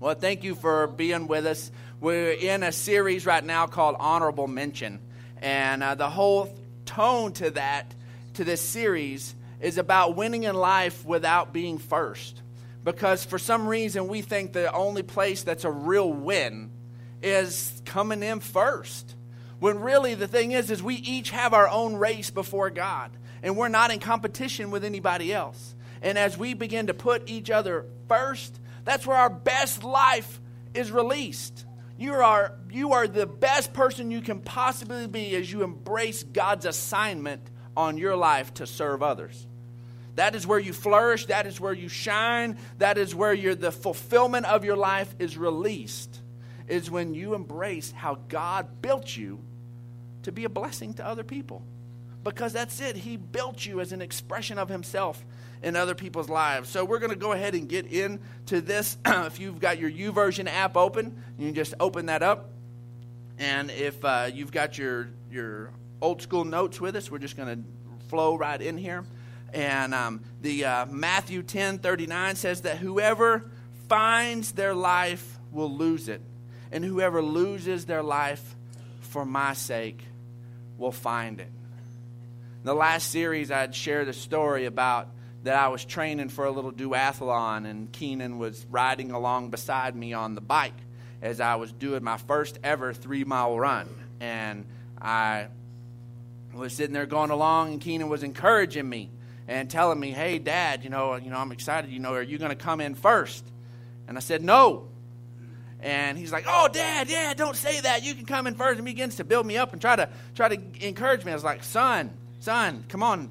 Well, thank you for being with us. We're in a series right now called Honorable Mention. And uh, the whole tone to that, to this series, is about winning in life without being first. Because for some reason, we think the only place that's a real win is coming in first. When really the thing is, is we each have our own race before God. And we're not in competition with anybody else. And as we begin to put each other first, that's where our best life is released. You are, you are the best person you can possibly be as you embrace God's assignment on your life to serve others. That is where you flourish. That is where you shine. That is where the fulfillment of your life is released, is when you embrace how God built you to be a blessing to other people. Because that's it. He built you as an expression of Himself in other people's lives. So we're going to go ahead and get into this. if you've got your YouVersion app open, you can just open that up. And if uh, you've got your your old school notes with us, we're just going to flow right in here. And um, the uh, Matthew 10 39 says that whoever finds their life will lose it, and whoever loses their life for my sake will find it. In the last series, I'd shared a story about that I was training for a little duathlon, and Keenan was riding along beside me on the bike as I was doing my first ever three mile run. And I was sitting there going along, and Keenan was encouraging me and telling me, "Hey, Dad, you know, you know, I'm excited. You know, are you going to come in first? And I said, "No." And he's like, "Oh, Dad, yeah, don't say that. You can come in first. And he begins to build me up and try to try to encourage me. I was like, "Son, son, come on,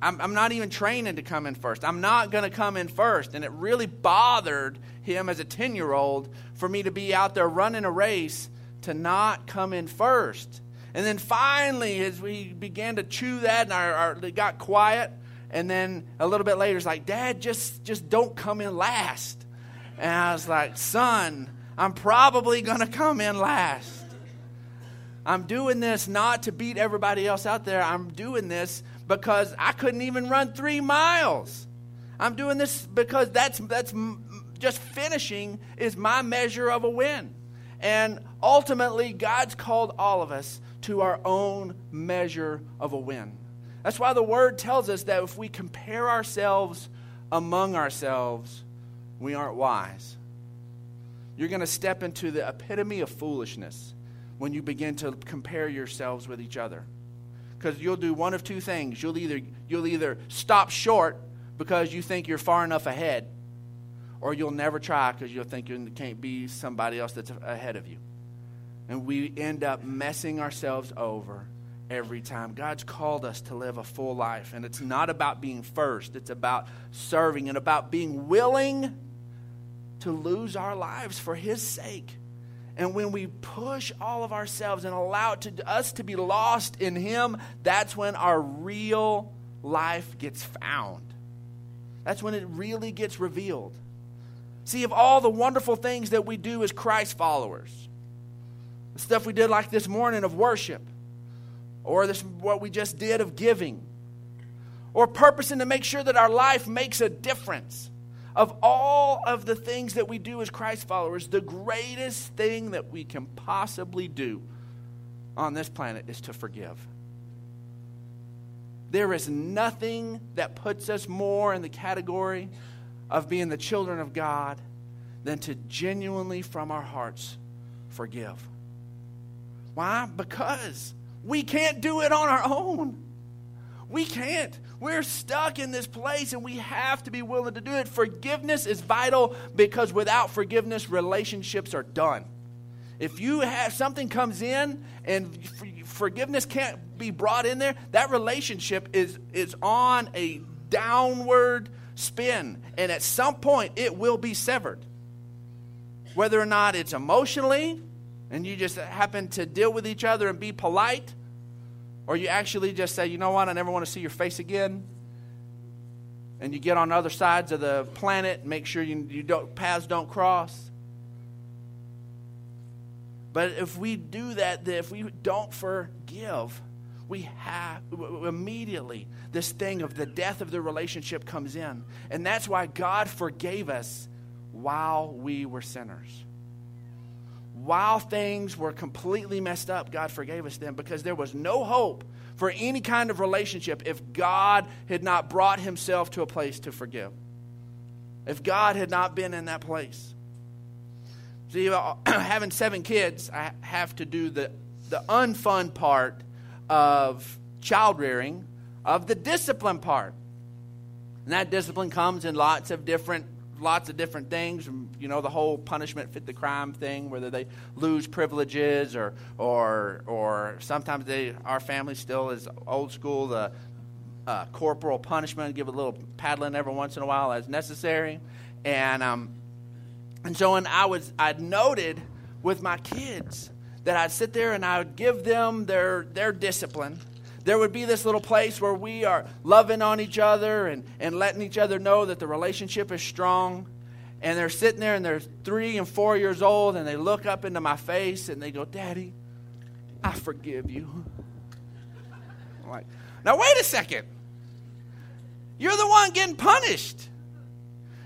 I'm, I'm not even training to come in first. I'm not going to come in first. And it really bothered him as a 10 year old for me to be out there running a race to not come in first. And then finally, as we began to chew that and our, our, it got quiet, and then a little bit later, it's like, Dad, just, just don't come in last. And I was like, Son, I'm probably going to come in last. I'm doing this not to beat everybody else out there. I'm doing this because I couldn't even run three miles. I'm doing this because that's, that's just finishing is my measure of a win. And ultimately, God's called all of us to our own measure of a win. That's why the word tells us that if we compare ourselves among ourselves, we aren't wise. You're going to step into the epitome of foolishness when you begin to compare yourselves with each other because you'll do one of two things. You'll either, you'll either stop short because you think you're far enough ahead, or you'll never try because you'll think you can't be somebody else that's ahead of you. And we end up messing ourselves over every time. God's called us to live a full life, and it's not about being first, it's about serving and about being willing to lose our lives for His sake. And when we push all of ourselves and allow to, us to be lost in Him, that's when our real life gets found. That's when it really gets revealed. See, of all the wonderful things that we do as Christ followers, the stuff we did like this morning of worship, or this what we just did of giving, or purposing to make sure that our life makes a difference of all of the things that we do as Christ followers, the greatest thing that we can possibly do on this planet is to forgive. There is nothing that puts us more in the category of being the children of God than to genuinely, from our hearts, forgive. Why? Because we can't do it on our own. We can't. We're stuck in this place and we have to be willing to do it. Forgiveness is vital because without forgiveness, relationships are done. If you have something comes in and forgiveness can't be brought in there, that relationship is, is on a downward spin. And at some point, it will be severed. Whether or not it's emotionally, and you just happen to deal with each other and be polite, or you actually just say, you know what, I never want to see your face again. And you get on other sides of the planet, make sure you, you don't, paths don't cross. But if we do that, if we don't forgive, we have immediately this thing of the death of the relationship comes in. And that's why God forgave us while we were sinners. While things were completely messed up, God forgave us then because there was no hope for any kind of relationship if God had not brought himself to a place to forgive. If God had not been in that place. See, having seven kids, I have to do the, the unfun part of child rearing, of the discipline part. And that discipline comes in lots of different lots of different things. You know, the whole punishment fit the crime thing, whether they lose privileges or or or sometimes they our family still is old school the uh, corporal punishment, give a little paddling every once in a while as necessary, and um, and so when I was I noted with my kids that I'd sit there and I would give them their their discipline there would be this little place where we are loving on each other and, and letting each other know that the relationship is strong. And they're sitting there and they're three and four years old and they look up into my face and they go, Daddy, I forgive you. I'm like, now wait a second. You're the one getting punished.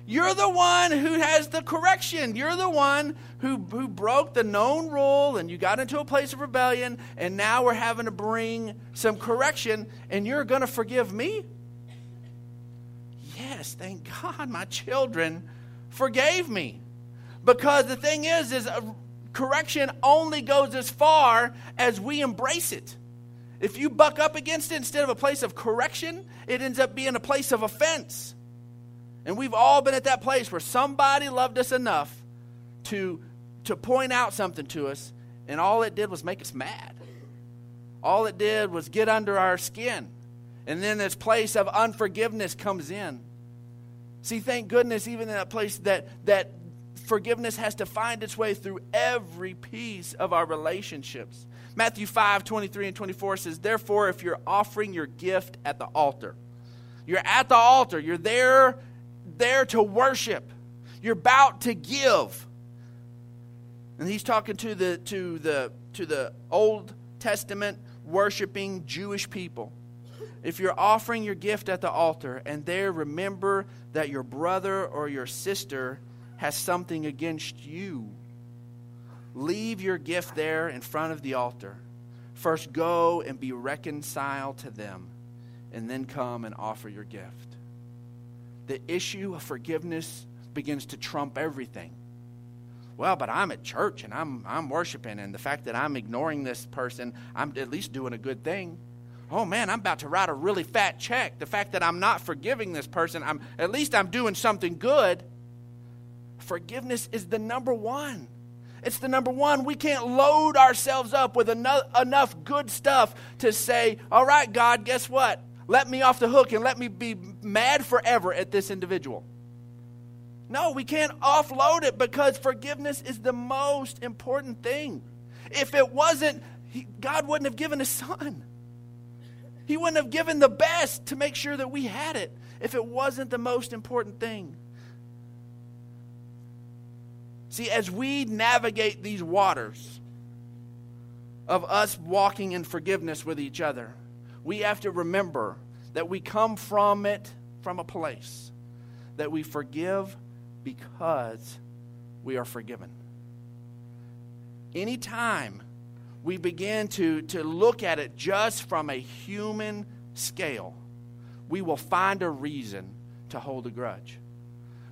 You're the one who has the correction. You're the one who, who broke the known rule and you got into a place of rebellion, and now we're having to bring some correction, and you're going to forgive me? Yes, thank God my children forgave me. Because the thing is, is correction only goes as far as we embrace it. If you buck up against it instead of a place of correction, it ends up being a place of offense. And we've all been at that place where somebody loved us enough to, to point out something to us, and all it did was make us mad. All it did was get under our skin. And then this place of unforgiveness comes in. See, thank goodness, even in that place that, that forgiveness has to find its way through every piece of our relationships. Matthew 5 23 and 24 says, Therefore, if you're offering your gift at the altar, you're at the altar, you're there there to worship. You're about to give. And he's talking to the to the to the Old Testament worshiping Jewish people. If you're offering your gift at the altar and there remember that your brother or your sister has something against you, leave your gift there in front of the altar. First go and be reconciled to them, and then come and offer your gift the issue of forgiveness begins to trump everything. Well, but I'm at church and I'm, I'm worshiping, and the fact that I'm ignoring this person, I'm at least doing a good thing. Oh man, I'm about to write a really fat check. The fact that I'm not forgiving this person, I'm at least I'm doing something good. Forgiveness is the number one. It's the number one. We can't load ourselves up with enough, enough good stuff to say, all right, God, guess what? Let me off the hook and let me be mad forever at this individual. No, we can't offload it because forgiveness is the most important thing. If it wasn't, he, God wouldn't have given his son. He wouldn't have given the best to make sure that we had it if it wasn't the most important thing. See, as we navigate these waters of us walking in forgiveness with each other, we have to remember that we come from it from a place that we forgive because we are forgiven. Anytime we begin to, to look at it just from a human scale, we will find a reason to hold a grudge.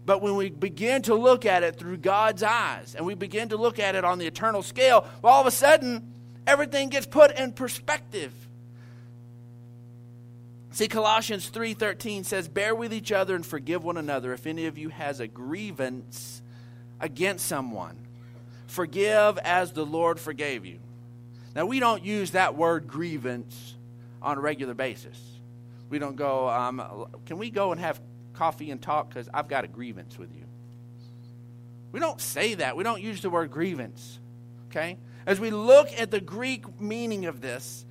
But when we begin to look at it through God's eyes and we begin to look at it on the eternal scale, well, all of a sudden, everything gets put in perspective. See Colossians 3:13 says bear with each other and forgive one another if any of you has a grievance against someone. Forgive as the Lord forgave you. Now we don't use that word grievance on a regular basis. We don't go um, can we go and have coffee and talk cuz I've got a grievance with you. We don't say that. We don't use the word grievance. Okay? As we look at the Greek meaning of this,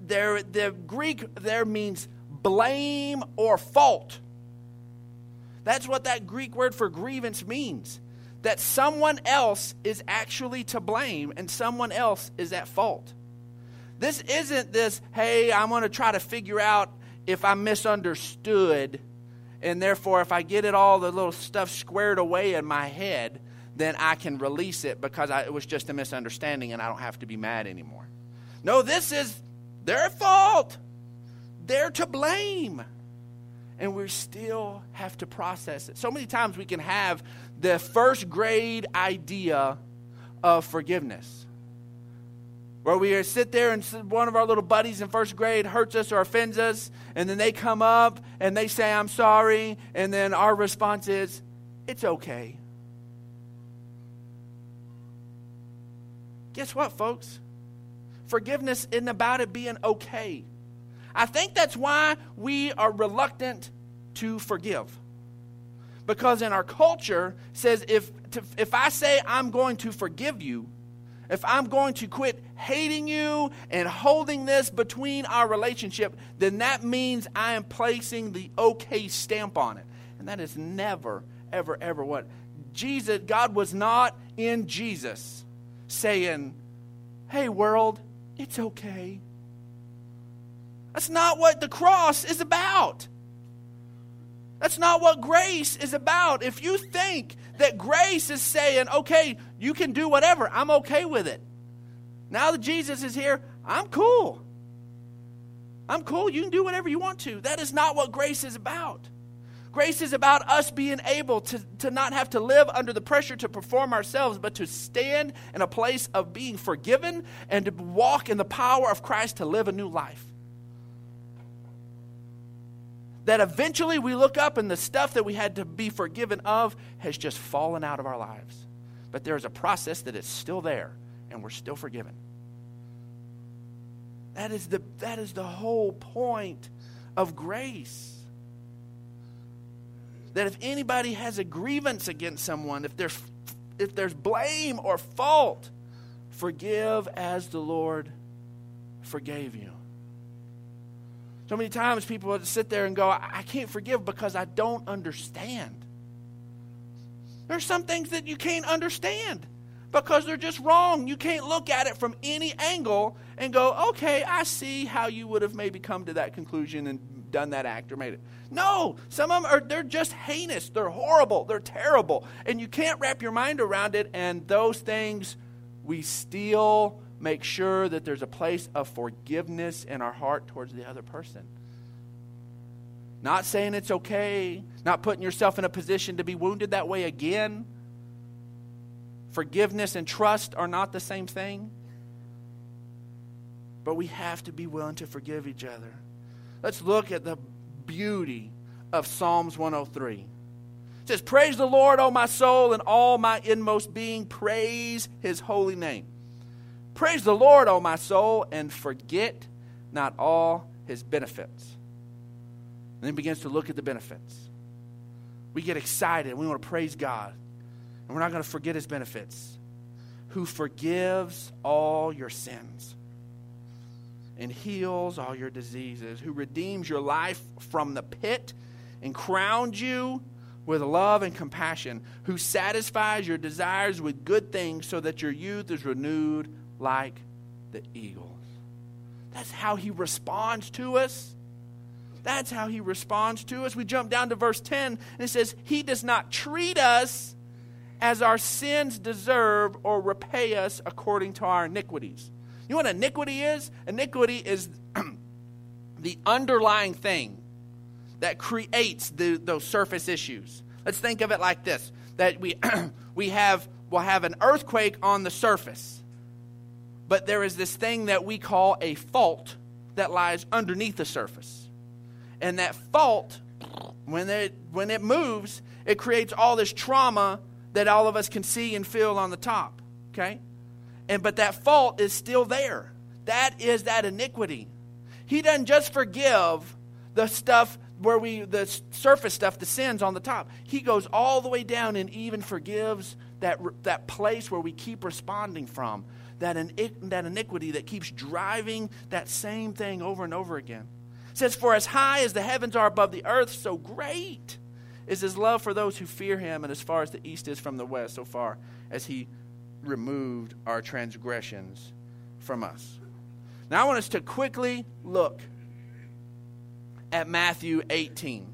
there, the Greek there means blame or fault. That's what that Greek word for grievance means. That someone else is actually to blame and someone else is at fault. This isn't this, hey, I'm going to try to figure out if I misunderstood And therefore, if I get it all the little stuff squared away in my head, then I can release it because I, it was just a misunderstanding and I don't have to be mad anymore. No, this is their fault. They're to blame. And we still have to process it. So many times we can have the first grade idea of forgiveness. Where we sit there and one of our little buddies in first grade hurts us or offends us, and then they come up and they say, I'm sorry, and then our response is, It's okay. Guess what, folks? Forgiveness isn't about it being okay. I think that's why we are reluctant to forgive. Because in our culture says if to, if I say I'm going to forgive you, if I'm going to quit hating you and holding this between our relationship, then that means I am placing the okay stamp on it. And that is never ever ever what Jesus God was not in Jesus saying, "Hey world, it's okay." That's not what the cross is about. That's not what grace is about. If you think that grace is saying, okay, you can do whatever, I'm okay with it. Now that Jesus is here, I'm cool. I'm cool. You can do whatever you want to. That is not what grace is about. Grace is about us being able to, to not have to live under the pressure to perform ourselves, but to stand in a place of being forgiven and to walk in the power of Christ to live a new life that eventually we look up and the stuff that we had to be forgiven of has just fallen out of our lives. But there is a process that is still there and we're still forgiven. That is the, that is the whole point of grace. That if anybody has a grievance against someone, if there's, if there's blame or fault, forgive as the Lord forgave you. So many times people would sit there and go, I can't forgive because I don't understand. There's some things that you can't understand because they're just wrong. You can't look at it from any angle and go, okay, I see how you would have maybe come to that conclusion and done that act or made it. No, some of them are they're just heinous, they're horrible, they're terrible, and you can't wrap your mind around it. And those things we still make sure that there's a place of forgiveness in our heart towards the other person. Not saying it's okay, not putting yourself in a position to be wounded that way again. Forgiveness and trust are not the same thing. But we have to be willing to forgive each other. Let's look at the beauty of Psalms 103. It says, Praise the Lord, O my soul, and all my inmost being. Praise his holy name. Praise the Lord, O my soul, and forget not all his benefits. And then begins to look at the benefits. We get excited we want to praise God. And we're not going to forget his benefits. Who forgives all your sins and heals all your diseases, who redeems your life from the pit and crowns you with love and compassion, who satisfies your desires with good things so that your youth is renewed like the eagles. That's how he responds to us. That's how he responds to us. We jump down to verse 10 and it says, He does not treat us as our sins deserve or repay us according to our iniquities. You know what iniquity is? Iniquity is the underlying thing that creates the, those surface issues. Let's think of it like this that we, we have, will have an earthquake on the surface but there is this thing that we call a fault that lies underneath the surface. And that fault, when it, when it moves, it creates all this trauma that all of us can see and feel on the top. Okay? And but that fault is still there. That is that iniquity. He doesn't just forgive the stuff where we the surface stuff, the sins on the top. He goes all the way down and even forgives that that place where we keep responding from that, that iniquity that keeps driving that same thing over and over again. It says, For as high as the heavens are above the earth, so great is his love for those who fear him, and as far as the east is from the west, so far as he removed our transgressions from us. Now I want us to quickly look at Matthew 18.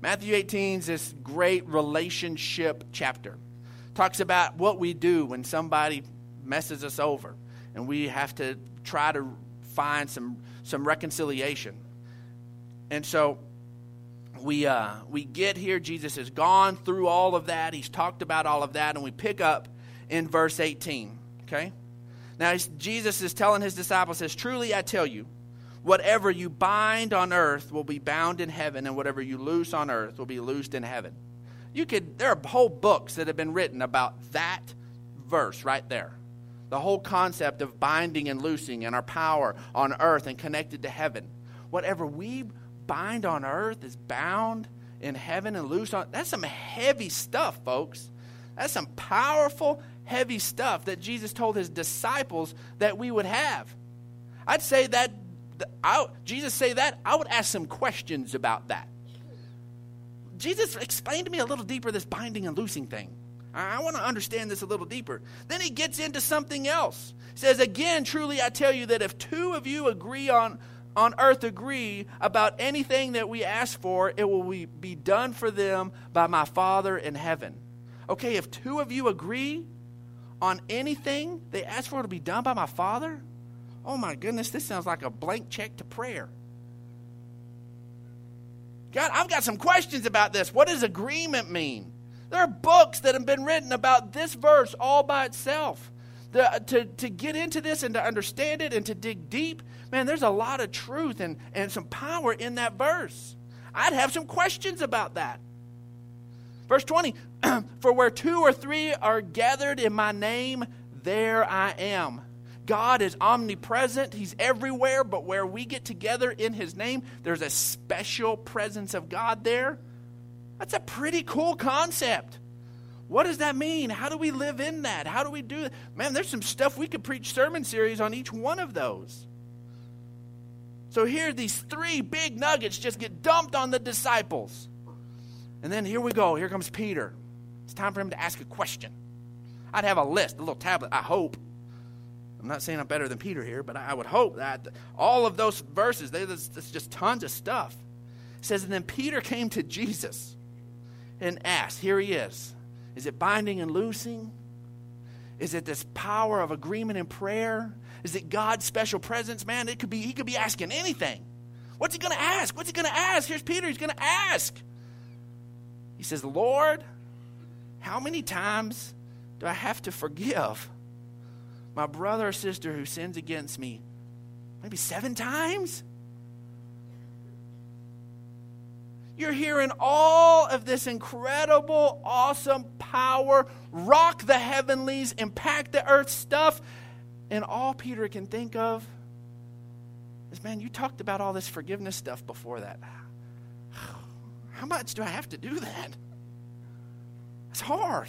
Matthew 18 is this great relationship chapter. Talks about what we do when somebody messes us over and we have to try to find some, some reconciliation. And so we, uh, we get here. Jesus has gone through all of that. He's talked about all of that. And we pick up in verse 18. Okay? Now, Jesus is telling his disciples, says, Truly I tell you, whatever you bind on earth will be bound in heaven, and whatever you loose on earth will be loosed in heaven. You could, there are whole books that have been written about that verse right there. The whole concept of binding and loosing and our power on earth and connected to heaven. Whatever we bind on earth is bound in heaven and loose on that's some heavy stuff, folks. That's some powerful, heavy stuff that Jesus told his disciples that we would have. I'd say that I, Jesus say that, I would ask some questions about that. Jesus explained to me a little deeper this binding and loosing thing. I, want to understand this a little deeper. Then he gets into something else. He says, Again, truly I tell you that if two of you agree on on earth agree about anything that we ask for, it will be done for them by my Father in heaven. Okay, if two of you agree on anything they ask for to be done by my Father, oh my goodness, this sounds like a blank check to prayer. God, I've got some questions about this. What does agreement mean? There are books that have been written about this verse all by itself. The, uh, to, to get into this and to understand it and to dig deep, man, there's a lot of truth and, and some power in that verse. I'd have some questions about that. Verse 20 For where two or three are gathered in my name, there I am. God is omnipresent, He's everywhere, but where we get together in His name, there's a special presence of God there. That's a pretty cool concept. What does that mean? How do we live in that? How do we do? Man, there's some stuff we could preach sermon series on each one of those. So here, these three big nuggets just get dumped on the disciples. And then here we go. Here comes Peter. It's time for him to ask a question. I'd have a list, a little tablet, I hope. I'm not saying I'm better than Peter here, but I would hope that all of those verses, there's just tons of stuff. It says, and then Peter came to Jesus and ask. here he is. Is it binding and loosing? Is it this power of agreement and prayer? Is it God's special presence? Man, it could be he could be asking anything. What's he to ask? What's he to ask? Here's Peter, he's to ask. He says, "Lord, how many times do I have to forgive my brother or sister who sins against me? Maybe 7 times?" You're hearing all of this incredible, awesome power rock the heavenlies, impact the earth stuff. And all Peter can think of is, man, you talked about all this forgiveness stuff before that. How much do I have to do that? It's hard.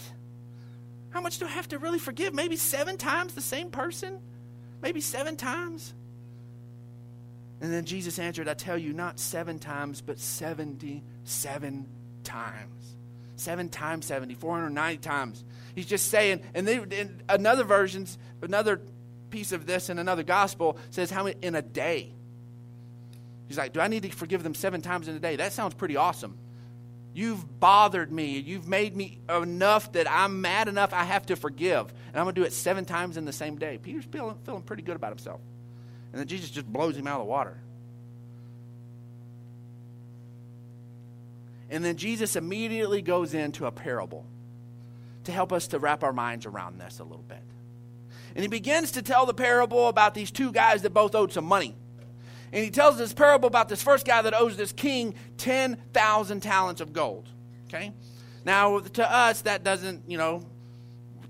How much do I have to really forgive? Maybe seven times the same person? Maybe seven times? And then Jesus answered, I tell you, not seven times, but 77 times. Seven times 70, 490 times. He's just saying, and they, another versions, another piece of this in another gospel says how many in a day. He's like, Do I need to forgive them seven times in a day? That sounds pretty awesome. You've bothered me. You've made me enough that I'm mad enough I have to forgive. And I'm going to do it seven times in the same day. Peter's feeling, feeling pretty good about himself. And then Jesus just blows him out of the water. And then Jesus immediately goes into a parable to help us to wrap our minds around this a little bit. And he begins to tell the parable about these two guys that both owed some money. And he tells this parable about this first guy that owes this king 10,000 talents of gold. Okay? Now, to us, that doesn't, you know,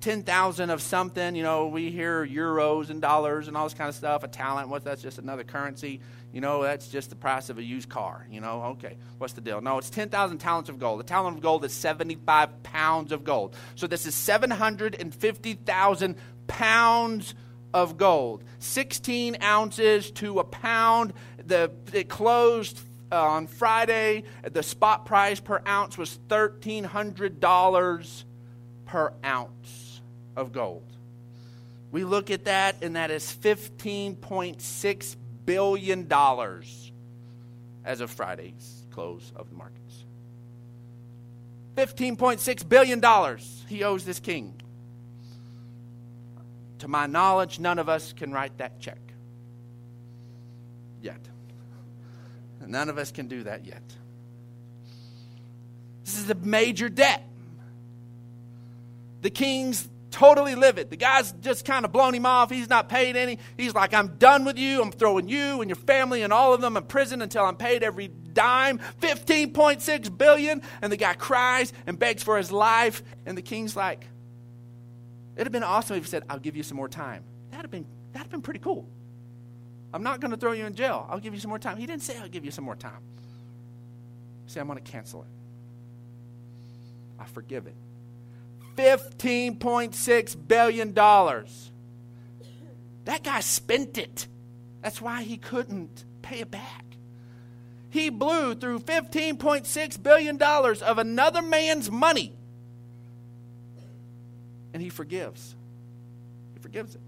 10,000 of something, you know, we hear euros and dollars and all this kind of stuff. A talent, what that's just another currency. You know, that's just the price of a used car. You know, okay, what's the deal? No, it's 10,000 talents of gold. A talent of gold is 75 pounds of gold. So this is 750,000 pounds of gold. 16 ounces to a pound. The, it closed uh, on Friday. The spot price per ounce was $1,300 per ounce of gold. We look at that, and that is $15.6 billion as of Friday's close of the markets. $15.6 billion he owes this king. To my knowledge, none of us can write that check yet. None of us can do that yet. This is a major debt. The king's totally livid. The guy's just kind of blown him off. He's not paid any. He's like, I'm done with you. I'm throwing you and your family and all of them in prison until I'm paid every dime. 15.6 billion. And the guy cries and begs for his life. And the king's like, It'd have been awesome if he said, I'll give you some more time. That'd have been that'd have been pretty cool. I'm not going to throw you in jail. I'll give you some more time. He didn't say I'll give you some more time. He said, I'm going to cancel it. I forgive it. $15.6 billion. That guy spent it. That's why he couldn't pay it back. He blew through $15.6 billion of another man's money. And he forgives. He forgives it.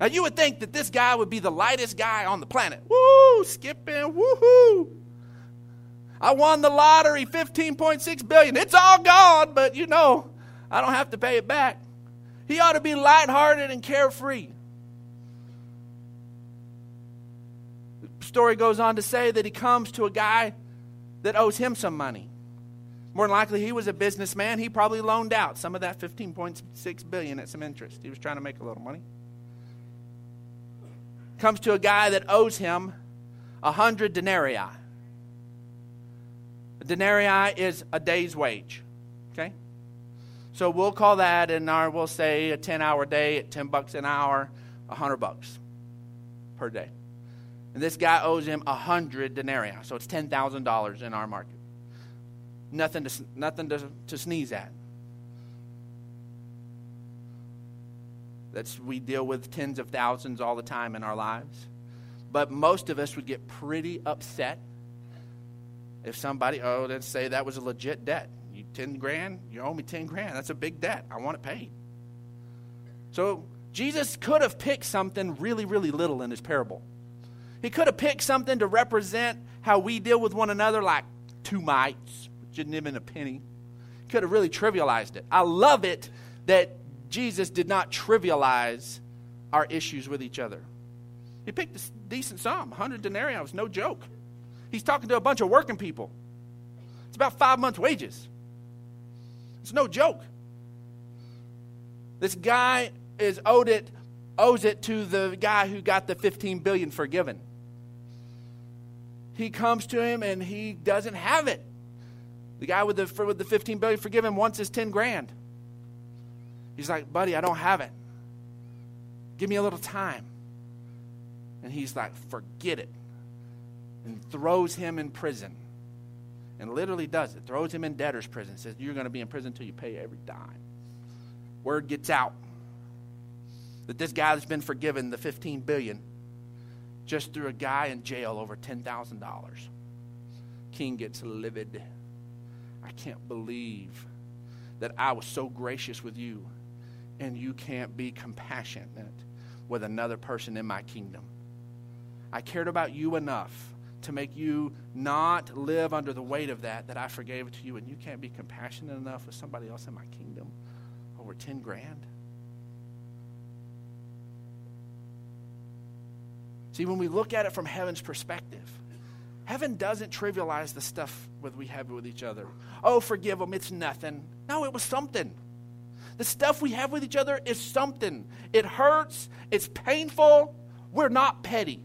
Now, you would think that this guy would be the lightest guy on the planet. Woo, skipping, woohoo. I won the lottery, 15.6 billion. It's all gone, but you know, I don't have to pay it back. He ought to be lighthearted and carefree. The story goes on to say that he comes to a guy that owes him some money. More than likely, he was a businessman. He probably loaned out some of that 15.6 billion at some interest. He was trying to make a little money. Comes to a guy that owes him a hundred denarii. A denarii is a day's wage. Okay? So we'll call that in our, we'll say a 10 hour day at 10 bucks an hour, 100 bucks per day. And this guy owes him 100 denarii. So it's $10,000 in our market. Nothing to, nothing to, to sneeze at. That's, we deal with tens of thousands all the time in our lives. But most of us would get pretty upset if somebody, oh, let's say that was a legit debt. 10 grand, you owe me 10 grand. That's a big debt. I want it paid. So Jesus could have picked something really, really little in his parable. He could have picked something to represent how we deal with one another, like two mites, which isn't even a penny. He could have really trivialized it. I love it that Jesus did not trivialize our issues with each other. He picked a decent sum, 100 denarii was no joke. He's talking to a bunch of working people. It's about five months' wages. It's no joke. This guy is owed it, owes it to the guy who got the 15 billion forgiven. He comes to him and he doesn't have it. The guy with the, with the 15 billion forgiven wants his 10 grand. He's like, buddy, I don't have it. Give me a little time. And he's like, forget it. And throws him in prison and literally does it. Throws him in debtor's prison. Says, You're going to be in prison until you pay every dime. Word gets out that this guy that's been forgiven the 15 billion just threw a guy in jail over $10,000. King gets livid. I can't believe that I was so gracious with you and you can't be compassionate with another person in my kingdom. I cared about you enough to make you not live under the weight of that, that I forgave it to you, and you can't be compassionate enough with somebody else in my kingdom over 10 grand? See, when we look at it from heaven's perspective, heaven doesn't trivialize the stuff with we have with each other. Oh, forgive them, it's nothing. No, it was something. The stuff we have with each other is something. It hurts, it's painful. We're not petty.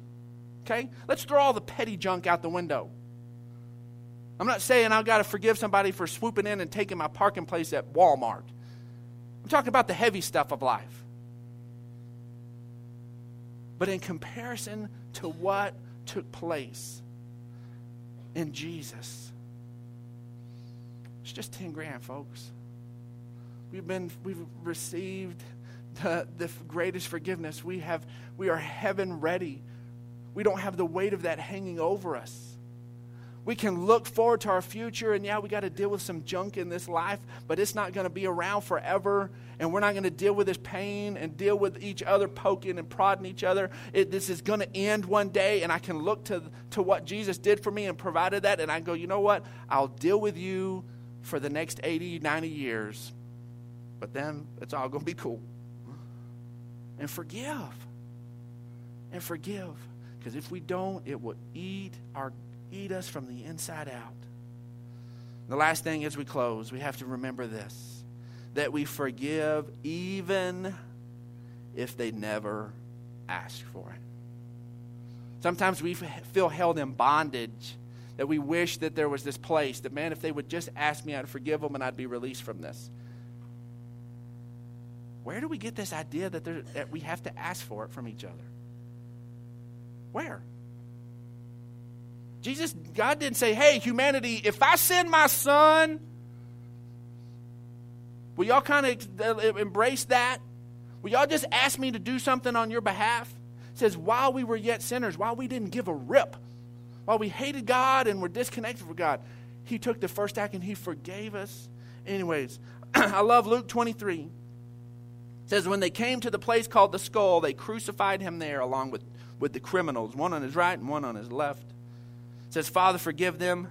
Okay? Let's throw all the petty junk out the window. I'm not saying I've got to forgive somebody for swooping in and taking my parking place at Walmart. I'm talking about the heavy stuff of life. But in comparison to what took place in Jesus, it's just 10 grand, folks. We've been we've received the, the greatest forgiveness. We have we are heaven ready we don't have the weight of that hanging over us. We can look forward to our future, and yeah, we got to deal with some junk in this life, but it's not going to be around forever, and we're not going to deal with this pain and deal with each other poking and prodding each other. It, this is going to end one day, and I can look to, to what Jesus did for me and provided that, and I go, you know what? I'll deal with you for the next 80, 90 years, but then it's all going to be cool. And forgive. And forgive. Because if we don't, it will eat, our, eat us from the inside out. The last thing as we close, we have to remember this that we forgive even if they never ask for it. Sometimes we feel held in bondage that we wish that there was this place that, man, if they would just ask me, I'd forgive them and I'd be released from this. Where do we get this idea that, there, that we have to ask for it from each other? Where? Jesus, God didn't say, hey, humanity, if I send my son, will y'all kind of embrace that? Will y'all just ask me to do something on your behalf? It says, while we were yet sinners, while we didn't give a rip, while we hated God and were disconnected from God, He took the first act and He forgave us. Anyways, I love Luke 23. It says, When they came to the place called the skull, they crucified him there along with, with the criminals, one on his right and one on his left. It says, Father, forgive them,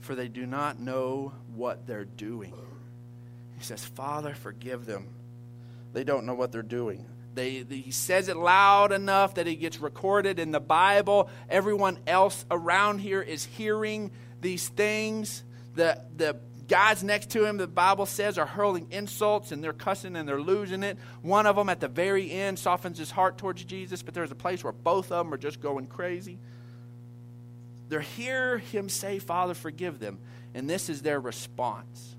for they do not know what they're doing. He says, Father, forgive them. They don't know what they're doing. They, he says it loud enough that it gets recorded in the Bible. Everyone else around here is hearing these things. The, the guys next to him, the Bible says, are hurling insults and they're cussing and they're losing it. One of them at the very end softens his heart towards Jesus, but there's a place where both of them are just going crazy. They hear him say, Father, forgive them. And this is their response.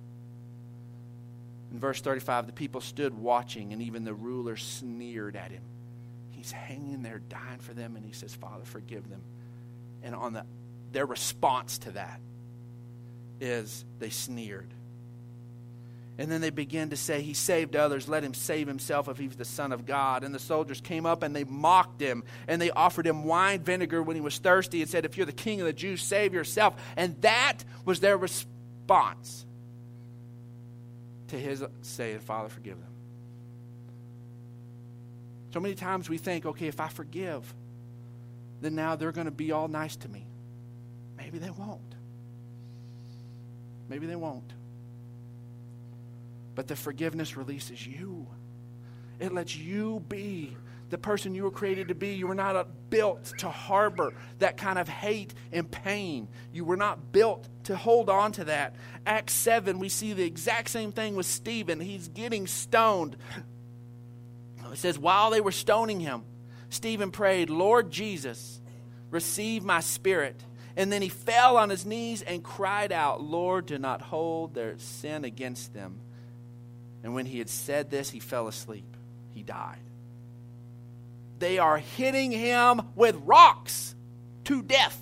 In verse 35, the people stood watching, and even the ruler sneered at him. He's hanging there dying for them, and he says, Father, forgive them. And on the, their response to that is they sneered. And then they begin to say, He saved others. Let him save himself if he's the Son of God. And the soldiers came up and they mocked him. And they offered him wine vinegar when he was thirsty and said, If you're the king of the Jews, save yourself. And that was their response to his saying, Father, forgive them. So many times we think, okay, if I forgive, then now they're going to be all nice to me. Maybe they won't. Maybe they won't. But the forgiveness releases you. It lets you be the person you were created to be. You were not built to harbor that kind of hate and pain. You were not built to hold on to that. Acts 7, we see the exact same thing with Stephen. He's getting stoned. It says, while they were stoning him, Stephen prayed, Lord Jesus, receive my spirit. And then he fell on his knees and cried out, Lord, do not hold their sin against them. And when he had said this, he fell asleep. He died. They are hitting him with rocks to death.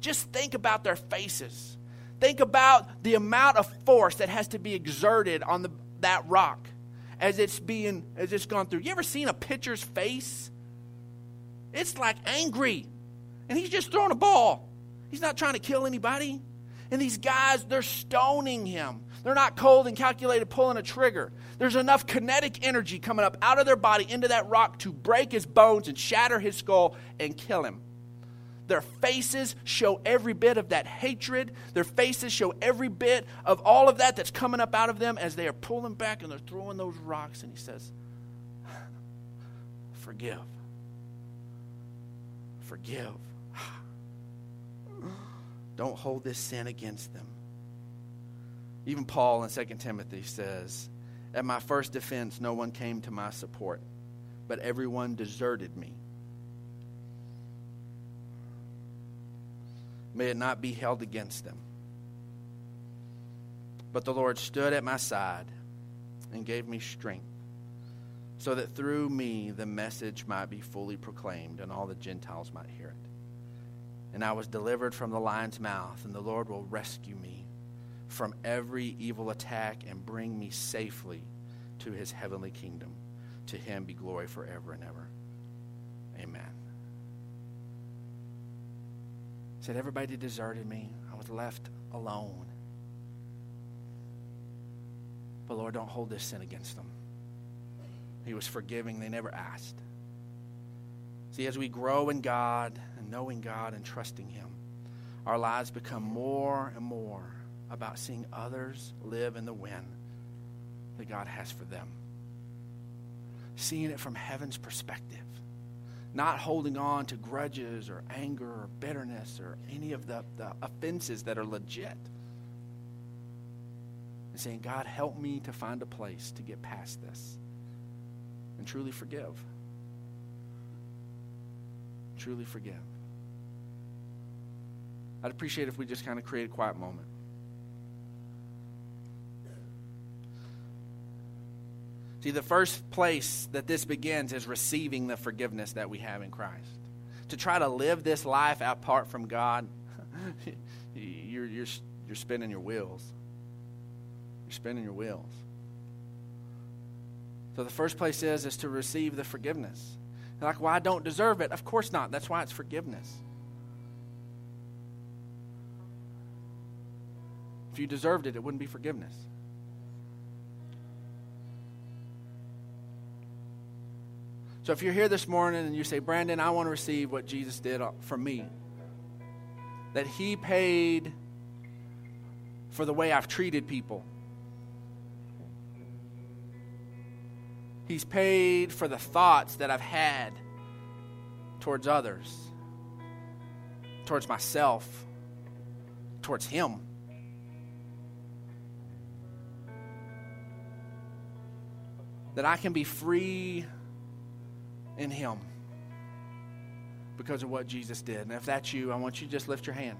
Just think about their faces. Think about the amount of force that has to be exerted on the, that rock as it's being as it's gone through. You ever seen a pitcher's face? It's like angry. And he's just throwing a ball. He's not trying to kill anybody. And these guys, they're stoning him. They're not cold and calculated pulling a trigger. There's enough kinetic energy coming up out of their body into that rock to break his bones and shatter his skull and kill him. Their faces show every bit of that hatred. Their faces show every bit of all of that that's coming up out of them as they are pulling back and they're throwing those rocks. And he says, Forgive. Forgive. Don't hold this sin against them. Even Paul in 2 Timothy says, At my first defense, no one came to my support, but everyone deserted me. May it not be held against them. But the Lord stood at my side and gave me strength, so that through me the message might be fully proclaimed and all the Gentiles might hear it. And I was delivered from the lion's mouth, and the Lord will rescue me from every evil attack and bring me safely to his heavenly kingdom. To him be glory forever and ever. Amen. Said everybody deserted me. I was left alone. But Lord, don't hold this sin against them. He was forgiving, they never asked. See, as we grow in God and knowing God and trusting Him, our lives become more and more about seeing others live in the win that God has for them. Seeing it from heaven's perspective. Not holding on to grudges or anger or bitterness or any of the, the offenses that are legit. And saying, God, help me to find a place to get past this and truly forgive. Truly forgive. I'd appreciate if we just kind of create a quiet moment. See, the first place that this begins is receiving the forgiveness that we have in Christ. To try to live this life apart from God, you're, you're, you're spinning your wheels. You're spinning your wheels. So the first place is is to receive the forgiveness. Like, well, I don't deserve it. Of course not. That's why it's forgiveness. If you deserved it, it wouldn't be forgiveness. So if you're here this morning and you say, Brandon, I want to receive what Jesus did for me, that He paid for the way I've treated people, He's paid for the thoughts that I've had towards others, towards myself, towards Him. That I can be free in Him because of what Jesus did. And if that's you, I want you to just lift your hand.